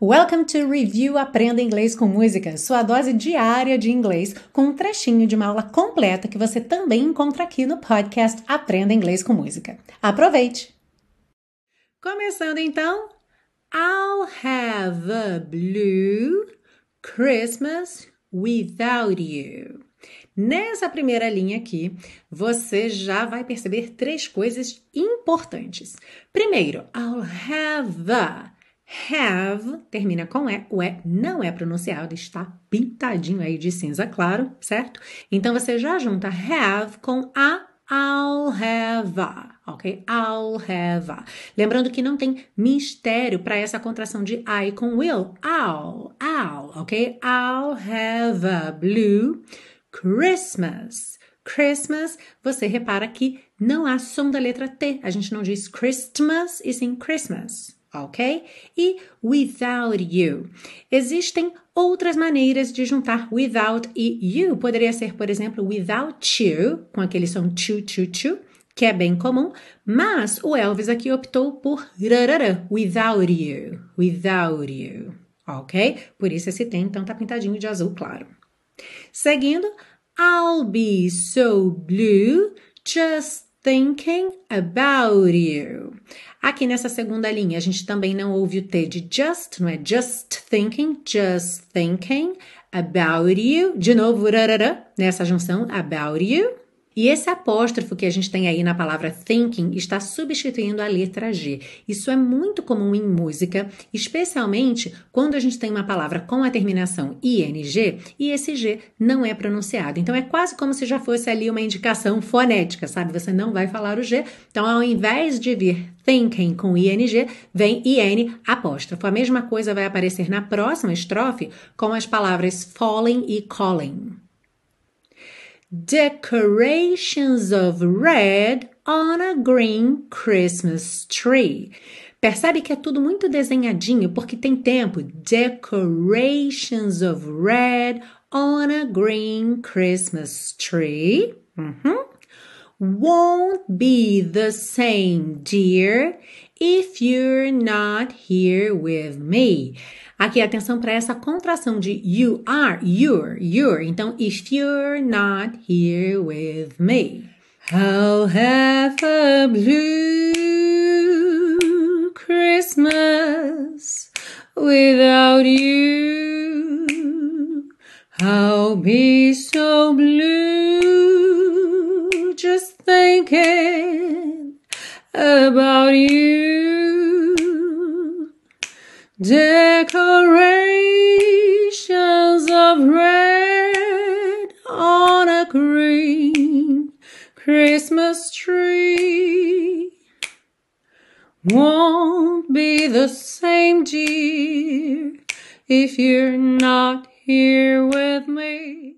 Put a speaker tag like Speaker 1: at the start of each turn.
Speaker 1: Welcome to Review Aprenda Inglês com Música, sua dose diária de inglês, com um trechinho de uma aula completa que você também encontra aqui no podcast Aprenda Inglês com Música. Aproveite! Começando então, I'll have a blue Christmas without you. Nessa primeira linha aqui, você já vai perceber três coisas importantes. Primeiro, I'll have a Have termina com E, o E não é pronunciado, está pintadinho aí de cinza claro, certo? Então você já junta have com a I'll have a, ok? I'll have a. Lembrando que não tem mistério para essa contração de I com will. I'll, I'll, ok? I'll have a blue Christmas. Christmas, você repara que não há som da letra T. A gente não diz Christmas e sim Christmas ok? E without you. Existem outras maneiras de juntar without e you. Poderia ser, por exemplo, without you, com aquele som chu chu chu, que é bem comum, mas o Elvis aqui optou por rarara, without you, without you, ok? Por isso esse tem então tá pintadinho de azul claro. Seguindo, I'll be so blue just thinking about you. Aqui nessa segunda linha, a gente também não ouve o T de just, não é just thinking, just thinking about you. De novo, rarara, nessa junção, about you. E esse apóstrofo que a gente tem aí na palavra thinking está substituindo a letra G. Isso é muito comum em música, especialmente quando a gente tem uma palavra com a terminação ing e esse G não é pronunciado. Então é quase como se já fosse ali uma indicação fonética, sabe? Você não vai falar o G. Então ao invés de vir thinking com ing, vem in apóstrofo. A mesma coisa vai aparecer na próxima estrofe com as palavras falling e calling. Decorations of red on a green Christmas tree. Percebe que é tudo muito desenhadinho porque tem tempo. Decorations of red on a green Christmas tree. Uhum. Won't be the same, dear, if you're not here with me. Aqui, atenção para essa contração de you are, you're, you're. Então, if you're not here with me. I'll have a blue Christmas without you. I'll be so blue Decorations of red on a green Christmas tree won't be the same, dear, if you're not here with me.